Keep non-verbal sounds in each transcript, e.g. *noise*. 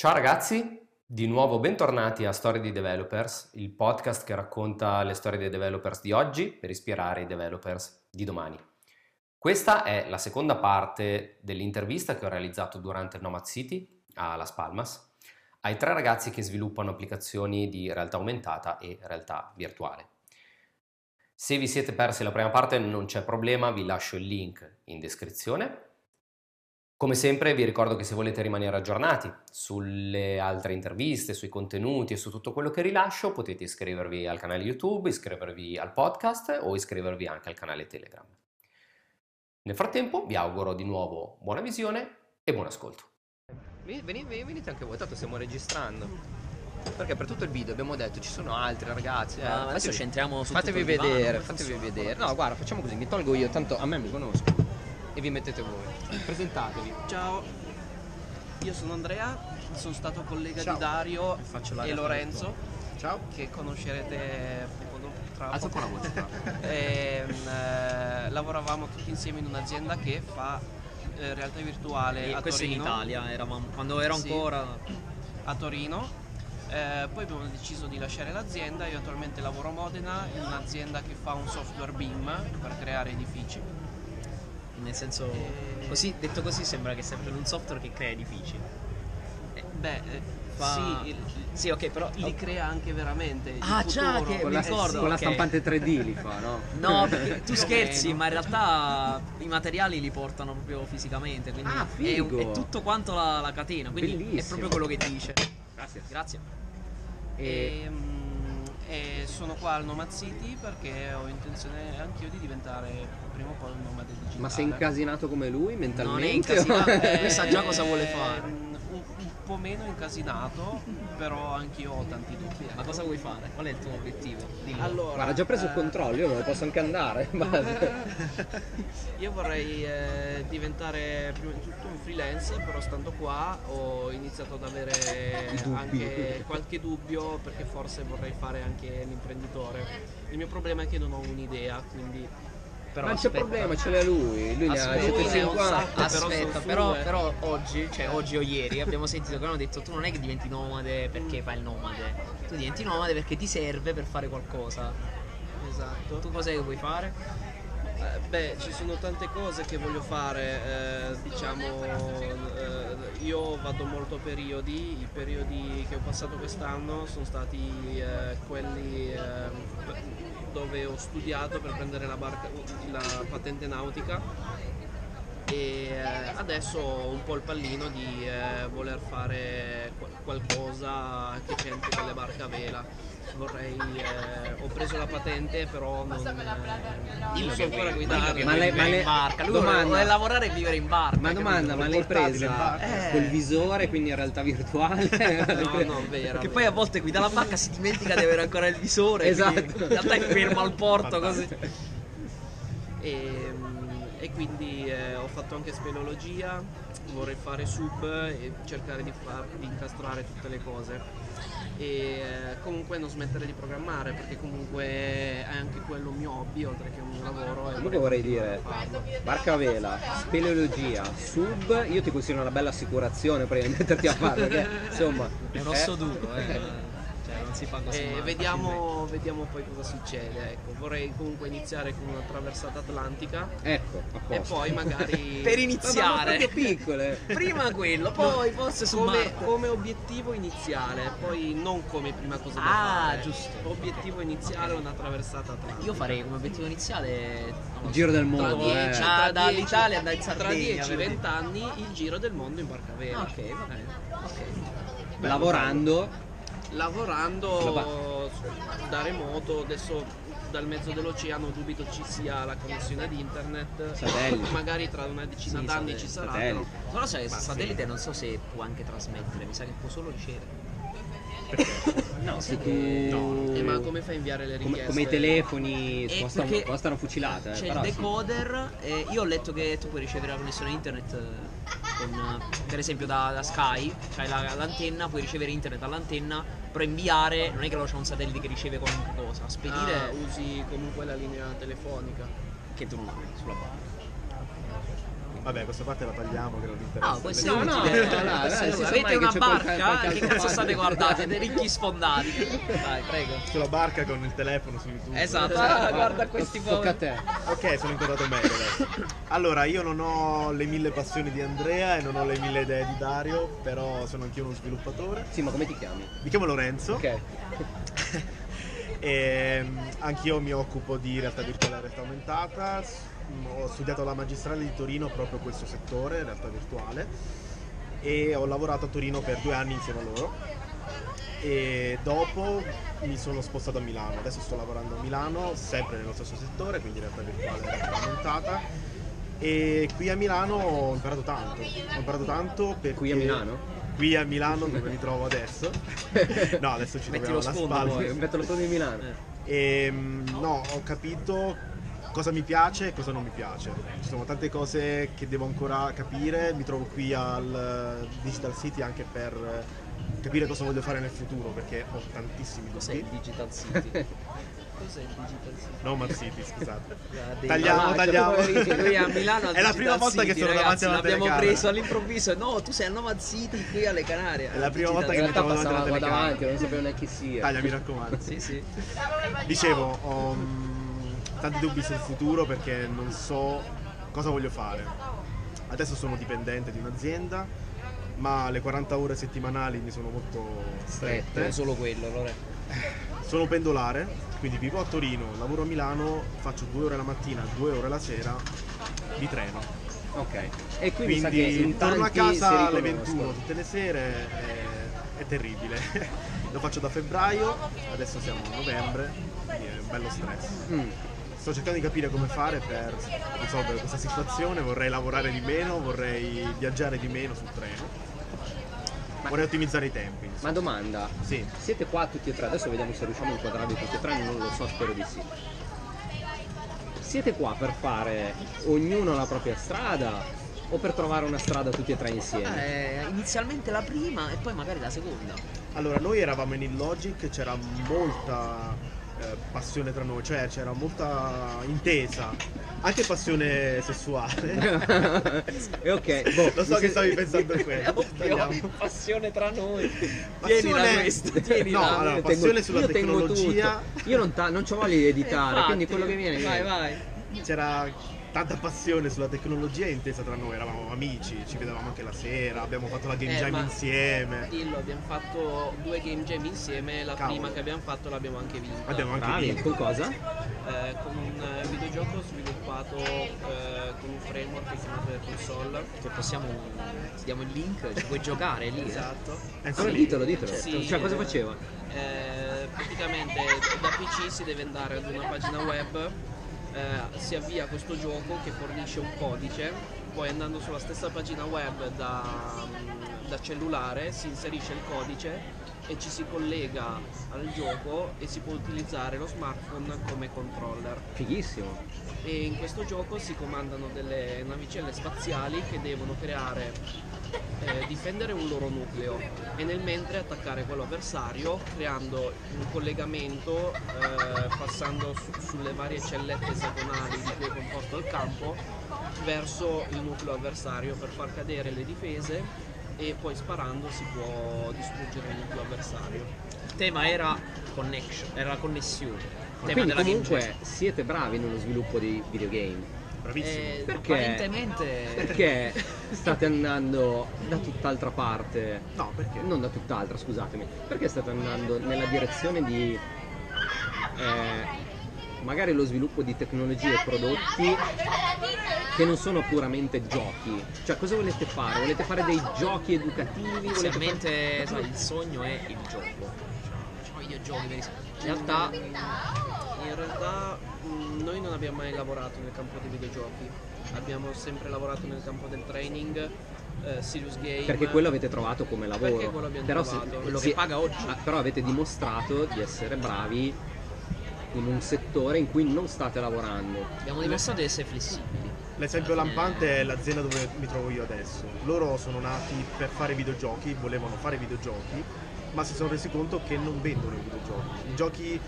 Ciao ragazzi, di nuovo bentornati a Storie di Developers, il podcast che racconta le storie dei developers di oggi per ispirare i developers di domani. Questa è la seconda parte dell'intervista che ho realizzato durante il Nomad City a Las Palmas ai tre ragazzi che sviluppano applicazioni di realtà aumentata e realtà virtuale. Se vi siete persi la prima parte non c'è problema, vi lascio il link in descrizione come sempre vi ricordo che se volete rimanere aggiornati sulle altre interviste, sui contenuti e su tutto quello che rilascio potete iscrivervi al canale YouTube, iscrivervi al podcast o iscrivervi anche al canale Telegram. Nel frattempo vi auguro di nuovo buona visione e buon ascolto. Venite, venite anche voi, tanto stiamo registrando. Perché per tutto il video abbiamo detto ci sono altri ragazzi. Eh, Ma adesso ci entriamo su Fatevi tutto il divano, vedere, come fatevi vedere. No, guarda, facciamo così, mi tolgo io, tanto a me mi conosco. E vi mettete voi. Presentatevi. Ciao, io sono Andrea, sono stato collega Ciao. di Dario e Lorenzo, Ciao. che conoscerete poco tra Alza un po' la voce. *laughs* Ehm, eh, lavoravamo tutti insieme in un'azienda che fa eh, realtà virtuale E a questo in Torino. Italia, eravamo, quando ero Sì. ancora... a Torino. Eh, poi abbiamo deciso di lasciare l'azienda. Io attualmente lavoro a Modena in un'azienda che fa un software BIM per creare edifici. Nel senso, E- così, detto così sembra che serve un software che crea edifici. Eh, beh, eh, Fa- sì, il- Sì, ok, però... li crea anche veramente. Ah, già, che con mi la, ricordo, con la ok. stampante 3D li fa, no? *laughs* No, perché *laughs* tu scherzi, meno. ma in realtà i materiali li portano proprio fisicamente, quindi Ah, è, figo. è tutto quanto la, la catena, quindi è Bellissimo. proprio quello che dice. Grazie. Grazie. E, E, mm, e sono qua al Nomad City perché ho intenzione anch'io di diventare prima o poi. Ma sei incasinato come lui mentalmente? Non è incasinato. *laughs* Eh, Lui sa già cosa vuole fare. mm, Un, un po' meno incasinato, però anch'io ho tanti dubbi. Ma cosa vuoi fare? Qual è il tuo obiettivo? Dillo. Allora, Guarda, ha già preso il eh, controllo, io non lo posso anche andare. *laughs* *laughs* Io vorrei eh, diventare prima di tutto un freelance, però stando qua ho iniziato ad avere anche qualche dubbio perché forse vorrei fare anche l'imprenditore. Il mio problema è che non ho un'idea, quindi Però Ma non c'è aspetta. problema, ce l'ha lui. Lui Aspetta, ne ha un 150. sacco. però Aspetta, sono però, però oggi, cioè oggi o ieri abbiamo sentito che hanno detto tu non è che diventi nomade perché fai il nomade, tu diventi nomade perché ti serve per fare qualcosa. esatto. Tu cos'è che vuoi fare? Eh, beh, ci sono tante cose che voglio fare, eh, diciamo, eh, io vado molto a periodi, i periodi che ho passato quest'anno sono stati eh, quelli eh, dove ho studiato per prendere la, barca- la patente nautica e eh, adesso ho un po' il pallino di eh, voler fare qual- qualcosa che c'entri con le barche a vela. Vorrei, eh, ho preso la patente però non, eh, non so ancora guidare. Ma lei- ma lei- in barca, lui domanda. vuole, lavorare e vivere in barca. Ma domanda, ma l'hai presa Eh. col visore, quindi in realtà virtuale? *laughs* No, no, vera. Perché poi a volte guida la barca si dimentica di avere ancora il visore. Esatto. In realtà è fermo al porto così. e, e quindi eh, ho fatto anche speleologia, vorrei fare sub e cercare di, far- di incastrare tutte le cose. E eh, comunque non smettere di programmare perché comunque è anche quello mio hobby oltre che un lavoro. e Comunque vorrei dire, barca a vela, speleologia, sub, io ti consiglio una bella assicurazione prima di metterti a fare, perché insomma... È un osso duro, eh. Non si fa così. E male, vediamo, vediamo poi cosa succede. Ecco, vorrei comunque iniziare con una traversata atlantica Ecco, a e poi magari. *laughs* Per iniziare. proprio piccole. Prima *laughs* quello, poi forse come, come obiettivo iniziale, poi non come prima cosa da Ah, fare. giusto. Obiettivo iniziale una traversata atlantica. Io farei come obiettivo iniziale Il giro del tra mondo, 10, eh. Ah, tra dall'Italia andare in 10 tra Sardegna, 10 per 20 anni il giro del mondo in barca a vela. Ah, ok, va bene. Ok. Lavorando, Lavorando da remoto, adesso dal mezzo dell'oceano dubito ci sia la connessione ad internet. Satellite. *laughs* Magari tra una decina Sì, d'anni satellite. ci sarà. Satellite. però- Non lo so, il Ma sì. satellite non so se può anche trasmettere, mi sa che può solo ricevere. no, se tu... Eh, ma come fai a inviare le come, richieste? come i telefoni Eh, costano, perché costano fucilate. eh, C'è però il sì. decoder, e io ho letto che tu puoi ricevere la connessione internet eh, con, eh, per esempio da, da Sky, c'hai la- l'antenna, puoi ricevere internet dall'antenna, però inviare non è che lo c'è un satellite che riceve qualunque cosa, spedire Ah, usi comunque la linea telefonica. che tu non hai sulla barca. Vabbè, questa parte la tagliamo che non mi interessa. Ah, No, no, utile. no, no, no, si sa Avete una barca? qualche che cazzo state *laughs* guardando? Dei *laughs* ricchi sfondati. Dai, prego. Sulla barca con il telefono su YouTube. Esatto. Ah, guarda questi Tocca a poveri. te. Ok, sono inquadrato meglio adesso. Allora, io non ho le mille passioni di Andrea e non ho le mille idee di Dario, però sono anch'io uno sviluppatore. Sì, ma come ti chiami? Mi chiamo Lorenzo Ok. *laughs* e mm, anch'io mi occupo di realtà virtuale e realtà aumentata. Ho studiato alla magistrale di Torino proprio questo settore, realtà virtuale, e ho lavorato a Torino per due anni insieme a loro. E dopo mi sono spostato a Milano. Adesso sto lavorando a Milano, sempre nello stesso settore, quindi realtà virtuale realtà aumentata. E qui a Milano ho imparato tanto. Ho imparato tanto perché. Qui a Milano? Qui a Milano dove mi trovo adesso. *laughs* No, adesso ci troviamo alla spalla. Metto lo sfondo di Milano. E mm, no, ho capito cosa mi piace e cosa non mi piace. Ci sono tante cose che devo ancora capire. Mi trovo qui al eh, Digital City anche per eh, capire cosa voglio fare nel futuro perché ho tantissimi Cos'è il dubbi. Digital City? *laughs* Cos'è il Digital City? Nomad City, scusate. *laughs* Dei- Tagliamo, Ah, tagliamo. c'è Lui è a Milano al È la Digital prima volta che City, sono davanti alla L'abbiamo telecamera. preso all'improvviso. No, tu sei a Nomad City qui alle Canarie. È la prima volta In che Digital mi trovo davanti alla telecamera. davanti, non sapevo neanche chi sia. Taglia, mi raccomando. Sì, sì. Dicevo, ho mm, tanti dubbi sul futuro perché non so cosa voglio fare. Adesso sono dipendente di un'azienda, ma le 40 ore settimanali mi sono molto strette. È solo quello, allora. Sono pendolare, quindi vivo a Torino, lavoro a Milano, faccio due ore la mattina, due ore la sera di treno. Ok. E qui Quindi in torno a casa alle riconoscono. 21 tutte le sere, è, è terribile. *laughs* Lo faccio da febbraio, adesso siamo a novembre, quindi è un bello stress. Mm. Sto cercando di capire come fare per risolvere questa situazione, vorrei lavorare di meno, vorrei viaggiare di meno sul treno, vorrei ottimizzare i tempi. insomma. Ma domanda, Sì, siete qua tutti e tre, adesso vediamo se riusciamo a inquadrarvi tutti e tre, non lo so, spero di sì. Siete qua per fare ognuno la propria strada o per trovare una strada tutti e tre insieme? Eh, inizialmente la prima e poi magari la seconda. allora noi eravamo in Illogic, c'era molta eh, passione tra noi, cioè c'era molta intesa, anche passione sessuale. *laughs* e ok, boh, Lo so che stavi pensando a quello. *laughs* Passione tra noi. Passione- tienila. No, allora, passione tengo- sulla io tecnologia. Io non, ta- non ci voglio editare, Infatti, quindi quello che viene Vai, vai. C'era tanta passione sulla tecnologia intesa tra noi, eravamo amici, ci vedevamo anche la sera, abbiamo fatto la game Eh, jam ma- insieme. Dillo, abbiamo fatto due game jam insieme, la Cavolo. prima che abbiamo fatto l'abbiamo anche vinta. Abbiamo anche Bravi, vinto. con cosa? Eh, con un eh, videogioco sviluppato eh, con un framework chiamato console. Che possiamo. Ti diamo il link, ci puoi giocare lì. eh. Esatto. È ancora lì? ditelo, ditelo. Sì, cioè, cosa eh, faceva? Eh, praticamente da PC si deve andare ad una pagina web, eh, si avvia questo gioco che fornisce un codice, poi andando sulla stessa pagina web da, da cellulare si inserisce il codice e ci si collega al gioco e si può utilizzare lo smartphone come controller. Fighissimo. E in questo gioco si comandano delle navicelle spaziali che devono creare, eh, difendere un loro nucleo e nel mentre attaccare quello avversario creando un collegamento eh, passando su- sulle varie cellette esagonali di cui è composto il campo verso il nucleo avversario per far cadere le difese e poi sparando si può distruggere il nucleo avversario. Il tema era connection, era la connessione. Il tema Quindi della game comunque jam. siete bravi nello sviluppo di videogame. Bravissimo. Eh, Perché? Apparentemente. Perché state andando da tutt'altra parte? No, perché? Non da tutt'altra, scusatemi. Perché state andando nella direzione di eh, magari lo sviluppo di tecnologie e prodotti che non sono puramente giochi? Cioè, cosa volete fare? Volete fare dei giochi educativi? Fare... Inizialmente sai, il sogno è il gioco. Facciamo videogiochi per esempio. In realtà In realtà mh, noi non abbiamo mai lavorato nel campo dei videogiochi, abbiamo sempre lavorato nel campo del training, eh, serious game. Perché quello avete trovato come lavoro. Perché quello abbiamo però trovato. Quello si- che paga oggi. ah, però avete dimostrato di essere bravi in un settore in cui non state lavorando. abbiamo dimostrato di essere flessibili. L'esempio lampante è l'azienda dove mi trovo io adesso. Loro sono nati per fare videogiochi, volevano fare videogiochi, ma si sono resi conto che non vendono i videogiochi. I giochi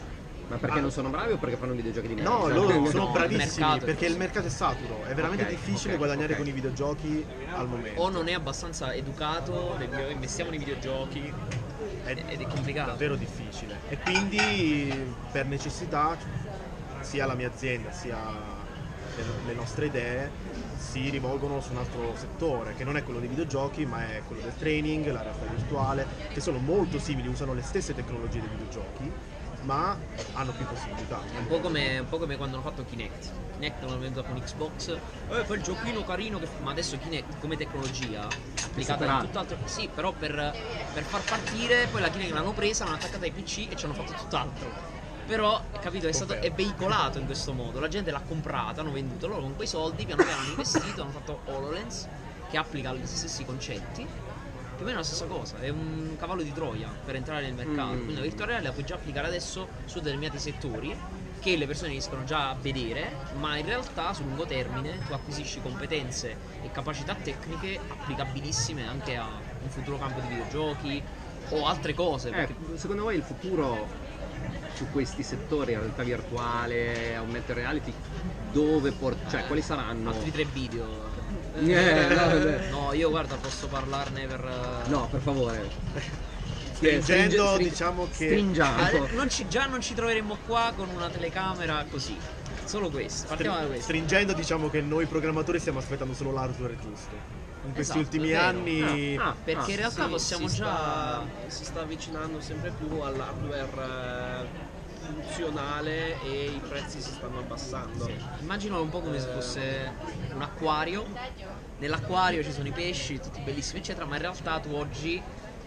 Ma perché Ah. non sono bravi o perché fanno videogiochi di merda? No, loro no, *laughs* sono no, bravissimi mercato perché il mercato è saturo, è veramente Ok, difficile ok, guadagnare ok. con i videogiochi al momento. O non è abbastanza educato, investiamo nei videogiochi È ed è complicato. davvero difficile. E quindi per necessità sia la mia azienda sia le, le nostre idee si rivolgono su un altro settore che non è quello dei videogiochi ma è quello del training, la realtà virtuale, che sono molto simili, usano le stesse tecnologie dei videogiochi ma hanno più possibilità. Un po, come, un po' come quando hanno fatto Kinect. Kinect l'hanno venduto con Xbox, eh, fa il giochino carino, che... ma adesso Kinect come tecnologia applicata in superato. tutt'altro. Sì, però per, per far partire, poi la Kinect l'hanno presa, l'hanno attaccata ai PC e ci hanno fatto tutt'altro. Però, capito, è stato è veicolato in questo modo. La gente l'ha comprata, hanno venduto loro con quei soldi, piano piano hanno investito, hanno fatto HoloLens che applica gli stessi concetti. Più o meno la stessa cosa, è un cavallo di Troia per entrare nel mercato. Mm. Quindi la virtual reality la puoi già applicare adesso su determinati settori che le persone riescono già a vedere, ma in realtà sul lungo termine tu acquisisci competenze e capacità tecniche applicabilissime anche a un futuro campo di videogiochi o altre cose. Eh, perché- secondo voi il futuro su questi settori, realtà virtuale, augmented reality, dove por- cioè quali saranno? altri tre video. Eh, no, vabbè. No, io guarda, posso parlarne per. eh, No, per favore. Stringendo, Stringi- diciamo che Stringiamo. Ah, non ci- già non ci troveremmo qua con una telecamera così. Solo questo. Partiamo da questo. Stringendo diciamo che noi programmatori stiamo aspettando solo l'hardware giusto. In questi Esatto, ultimi anni Ah, ah, Perché in realtà Sì, possiamo si già. sta, si sta avvicinando sempre più all'hardware eh, funzionale e i prezzi si stanno abbassando. Immaginalo un po' come se fosse un acquario. Nell'acquario ci sono i pesci, tutti bellissimi, eccetera, ma in realtà tu oggi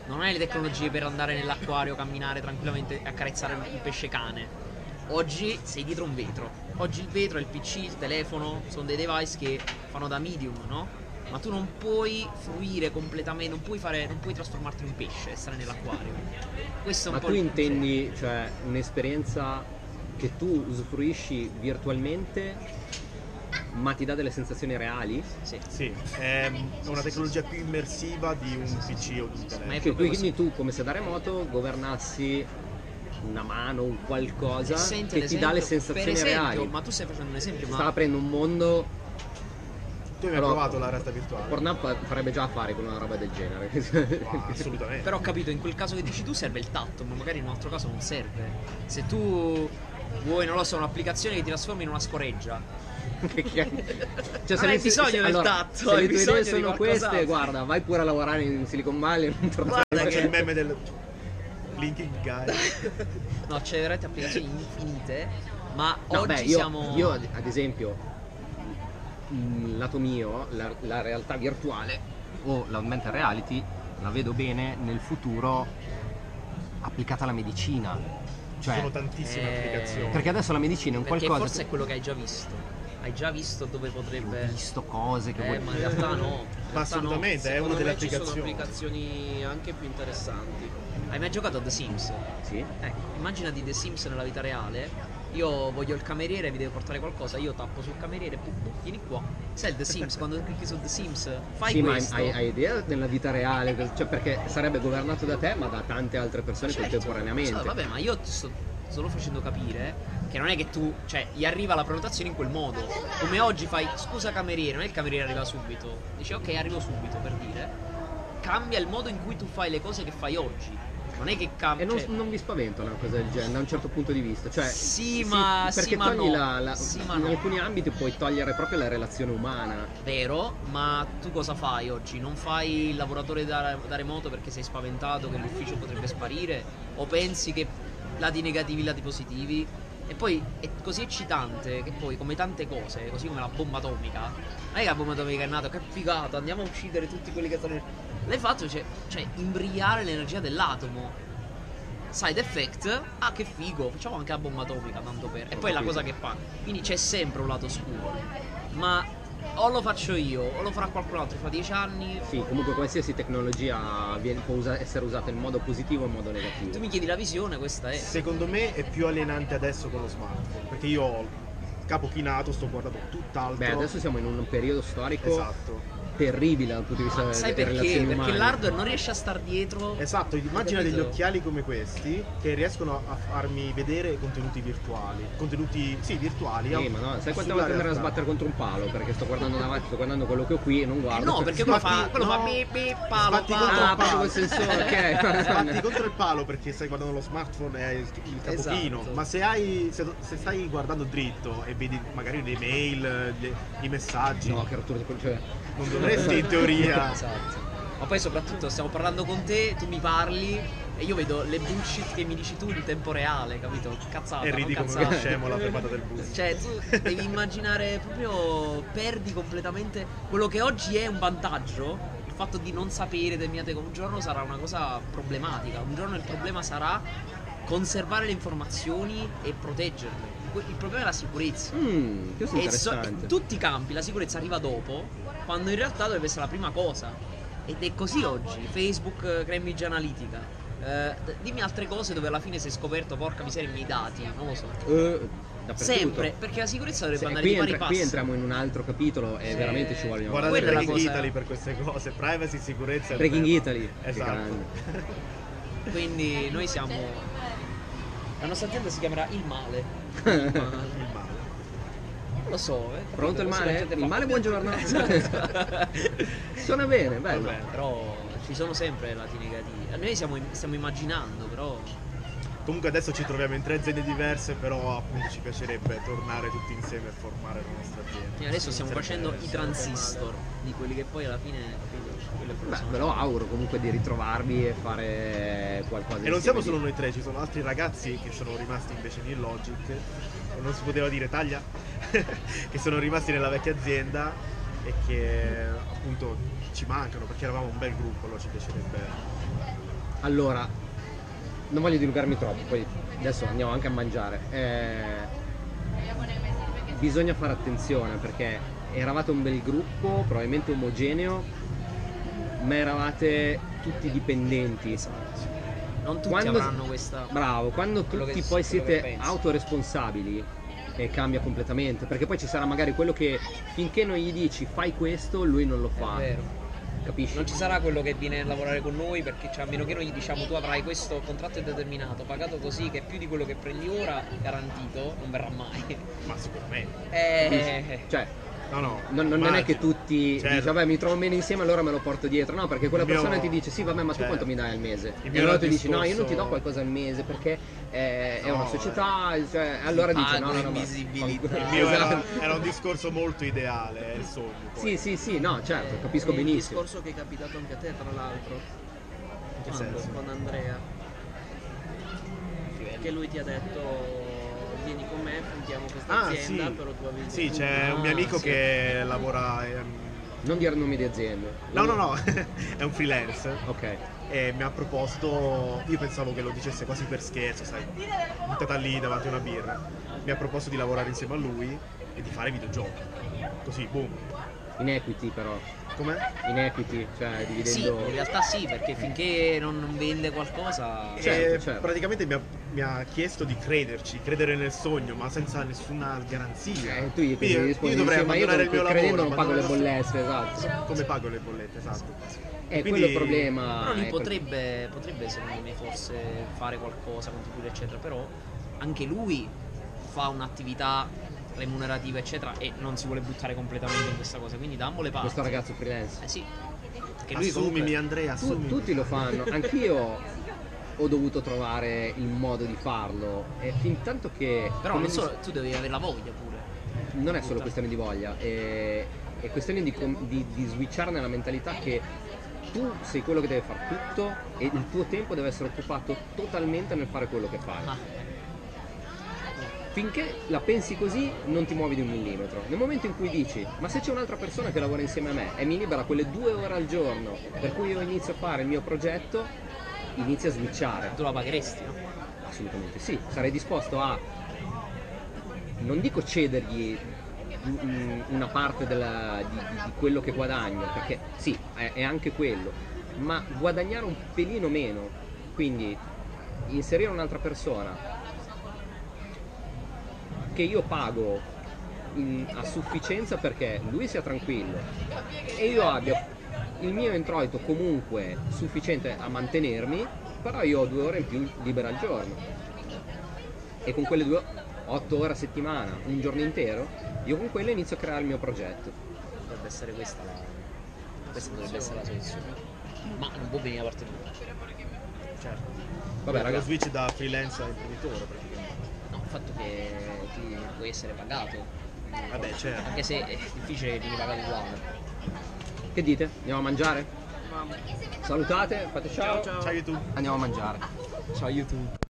non hai le tecnologie per andare nell'acquario, camminare tranquillamente e accarezzare il pesce cane. Oggi sei dietro un vetro. Oggi il vetro il PC, il telefono, sono dei device che fanno da medium, no? Ma tu non puoi fruire completamente, non puoi, fare, non puoi trasformarti in un pesce e stare nell'acquario. Questo è un Ma po' tu il intendi cioè, un'esperienza che tu usufruisci virtualmente ma ti dà delle sensazioni reali? Sì. sì, è una tecnologia più immersiva di un PC o di un telefono. Ma è Cioè, quindi tu come se da remoto governassi una mano, un qualcosa Senti, che ti dà le sensazioni per esempio, reali. Ma tu stai facendo un esempio, ma sta aprendo un mondo. Tu hai mai Però- provato la realtà virtuale? Pornhub farebbe già affari con una roba del genere. Wow, *laughs* assolutamente. Però ho capito, in quel caso che dici tu serve il tatto, ma magari in un altro caso non serve. Se tu vuoi, non lo so, un'applicazione che ti trasforma in una scoreggia. *laughs* *laughs* Cioè, Non hai le- bisogno del allora, tatto, Se hai le tue idee sono queste, guarda, vai pure a lavorare in Silicon Valley. non tornare Guarda C'è che- il meme del Blinking Guy. *laughs* No, c'è veramente applicazioni infinite, ma No, oggi beh, io, siamo... io, ad esempio, mm, lato mio, la, la realtà virtuale o l'augmented reality la vedo bene nel futuro applicata alla medicina. Ci Cioè, sono tantissime Eh, applicazioni. perché adesso la medicina è un Perché qualcosa forse è quello che hai già visto. Hai già visto dove potrebbe... ho visto cose che Eh, vuoi ma in realtà no. in realtà no. assolutamente, è Secondo una delle me ci sono applicazioni. applicazioni anche più interessanti. Hai mai giocato a The Sims? Sì. Ecco, immaginati The Sims nella vita reale. Io voglio il cameriere, mi deve portare qualcosa. Io tappo sul cameriere, pum, pum, vieni qua. Sai il The Sims, quando clicchi su The Sims, fai sì, ma hai, questo. hai- hai idea della vita reale? Cioè, perché sarebbe governato da te, ma da tante altre persone Certo. contemporaneamente. So, vabbè, ma io ti sto solo facendo capire che non è che tu, cioè, gli arriva la prenotazione in quel modo. Come oggi fai, scusa cameriere, non è il cameriere arriva subito. Dici, ok, arrivo subito per dire. Cambia il modo in cui tu fai le cose che fai oggi. Non è che cambia. E non, cioè- non vi spaventa una cosa del genere da un certo punto di vista? Cioè, Sì, ma- perché sì, ma togli no. la, la- Sì, ma in no. alcuni ambiti puoi togliere proprio la relazione umana. Vero, ma tu cosa fai oggi? Non fai il lavoratore da, da remoto perché sei spaventato che l'ufficio potrebbe sparire? O pensi che lati negativi, lati positivi? E poi è così eccitante che poi, come tante cose, così come la bomba atomica, non è che la bomba atomica è nata, che figata, andiamo a uccidere tutti quelli che stanno. L'hai fatto, cioè, cioè imbrigliare l'energia dell'atomo. Side effect, ah che figo, facciamo anche la bomba atomica, tanto per. E Ho poi è la cosa che fa. Quindi c'è sempre un lato scuro. Ma o lo faccio io, o lo farà qualcun altro fra dieci anni. Sì, comunque qualsiasi tecnologia viene- può usa- essere usata in modo positivo o in modo Tu negativo. mi chiedi la visione, questa è. Secondo me è più alienante adesso con lo smartphone. Perché io capo chinato, sto guardando tutt'altro. Beh, adesso siamo in un periodo storico Esatto. terribile dal punto di vista sai delle perché? relazioni Perché umane. l'hardware non riesce a star dietro. Esatto, immagina degli occhiali come questi che riescono a farmi vedere contenuti virtuali. Contenuti, sì, virtuali. Sì, ma no, sai quante volte andare a sbattere contro un palo? Perché sto guardando davanti, sto guardando quello che ho qui e non Eh guardo. no, perché quello fa. Quello fa no. bip bip palo Sbatti palo. contro Ah, il palo. col sensore, *laughs* ok. Sbatti contro il palo perché stai guardando lo smartphone e il, il capochino. Esatto. Ma se, hai, se, se stai guardando dritto e vedi magari dei mail, i messaggi, No, che rottura di co- cioè, non dovresti in teoria. *laughs* Esatto. Ma poi soprattutto stiamo parlando con te, tu mi parli e io vedo le bullshit che mi dici tu in tempo reale, capito? Cazzata, E ridi non come cazzata. uno scemo alla fermata del bus. Cioè, tu devi immaginare proprio perdi completamente quello che oggi è un vantaggio. Il fatto di non sapere determinate cose, un giorno sarà una cosa problematica. Un giorno il problema sarà conservare le informazioni e proteggerle. Il problema è la sicurezza. mm, questo è E so- in tutti i campi la sicurezza arriva dopo, quando in realtà dovrebbe essere la prima cosa. Ed è così oggi. Facebook, Cambridge Analytica. Eh, dimmi altre cose dove alla fine si è scoperto, porca miseria, i miei dati. Non lo so. Dappertutto. Sempre, perché la sicurezza dovrebbe Se- andare qui, di pari entra- qui entriamo in un altro capitolo e Sì. veramente ci vogliono. Guardate Quella la Breaking cosa- Italy per queste cose, privacy, sicurezza Breaking. Italy. Esatto. Quindi noi siamo. La nostra azienda si chiamerà Il Male. Il male. Non lo so, eh. capito? Pronto il male? Il male, buongiorno. *laughs* Esatto. *laughs* Suona bene, bello. Vabbè, però ci sono sempre lati negativi. Noi siamo, stiamo immaginando, però. Comunque adesso ci troviamo in tre aziende diverse, però appunto ci piacerebbe tornare tutti insieme e formare la nostra azienda. E adesso stiamo facendo i transistor di quelli che poi alla fine, Beh, ve lo auguro comunque di ritrovarvi e fare qualcosa E non siamo solo noi tre, ci sono altri ragazzi che sono rimasti invece in Logic, non si poteva dire taglia, *laughs* che sono rimasti nella vecchia azienda e che appunto ci mancano perché eravamo un bel gruppo, allora ci piacerebbe. Allora, non voglio dilungarmi troppo, poi adesso andiamo anche a mangiare. Eh, bisogna fare attenzione perché eravate un bel gruppo, probabilmente omogeneo, ma eravate tutti dipendenti. Non tutti Quando- avranno questa. Bravo, quando tutti poi siete autoresponsabili e cambia completamente, perché poi ci sarà magari quello che finché non gli dici fai questo, lui non lo È fa. vero. Capisci? Non ci sarà quello che viene a lavorare con noi perché cioè, a meno che noi gli diciamo tu avrai questo contratto indeterminato pagato così che è più di quello che prendi ora garantito, non verrà mai. Ma sicuramente. Eh, Cioè, No, no. Non, non è che tutti Certo. dici vabbè mi trovo bene insieme allora me lo porto dietro no perché quella Il mio- persona ti dice sì vabbè ma tu certo. quanto mi dai al mese Il e allora tu dici no io non ti do qualcosa al mese perché eh, è No, una eh. società cioè, allora Ti dice no no no ma- invisibilità. Il mio era, Esatto. era un discorso molto ideale, è il sogno. sì Poi. sì sì no certo capisco È benissimo discorso che è capitato anche a te, tra l'altro, quando- senso? con Andrea. Che lui ti ha detto vieni con me, fondiamo questa Ah, azienda, sì. però tu avevi Sì, c'è un mio Ah, amico sì. che lavora. ehm, non dire nomi di aziende No, no, no, *laughs* è un freelance. ok E mi ha proposto. Io pensavo che lo dicesse quasi per scherzo, sai, buttata lì davanti a una birra. Mi ha proposto di lavorare insieme a lui e di fare videogiochi. Così, boom. in equity però Com'è? in equity cioè sì, dividendo in realtà sì, perché finché non, non vende qualcosa. Certo, E certo. praticamente mi ha, mi ha chiesto di crederci, credere nel sogno, ma senza nessuna garanzia. eh, tu gli Quindi quindi rispondi io dovrei sì, ma io abbandonare il mio lavoro. non pago le abbandonare- bollette esatto Come pago le bollette, esatto. è Quindi- quello il problema Però lui è quel- potrebbe, potrebbe, secondo me, forse fare qualcosa, contribuire, eccetera. Però anche lui fa un'attività remunerativa, eccetera, e non si vuole buttare completamente in questa cosa. Quindi da ambo le parti. questo ragazzo freelance Eh sì. Che lui Assumimi comunque... Andrea, Tu- assumimi. tutti lo fanno, anch'io ho dovuto trovare il modo di farlo e fin tanto che Però non solo, tu devi avere la voglia pure. non è solo questione di voglia, è, è questione di, di, di switchare nella mentalità che tu sei quello che deve fare tutto e il tuo tempo deve essere occupato totalmente nel fare quello che fai. Ah, Finché la pensi così non ti muovi di un millimetro. Nel momento in cui dici, ma se c'è un'altra persona che lavora insieme a me e mi libera quelle due ore al giorno per cui io inizio a fare il mio progetto, inizia a switchare. tu la pagheresti, no? Assolutamente sì, sarei disposto a, non dico cedergli una parte della- di, di- di quello che guadagno, perché sì, è, è anche quello, ma guadagnare un pelino meno, quindi inserire un'altra persona che io pago in- a sufficienza perché lui sia tranquillo e io abbia il mio introito comunque sufficiente a mantenermi, però io ho due ore in più libera al giorno. E con quelle due, otto ore a settimana, un giorno intero, io con quelle inizio a creare il mio progetto. Dovrebbe essere questa la. Questa dovrebbe essere la soluzione. Ma non può venire da parte tua. Certo. Vabbè lo ragazzi, switch da freelance a imprenditore fatto che ti puoi essere pagato. Vabbè, certo. Anche se è difficile che vieni pagato uguale. che dite? Andiamo a mangiare? Mamma. Salutate, fate ciao. Ciao, ciao. Ciao YouTube. Andiamo a mangiare. Ciao YouTube.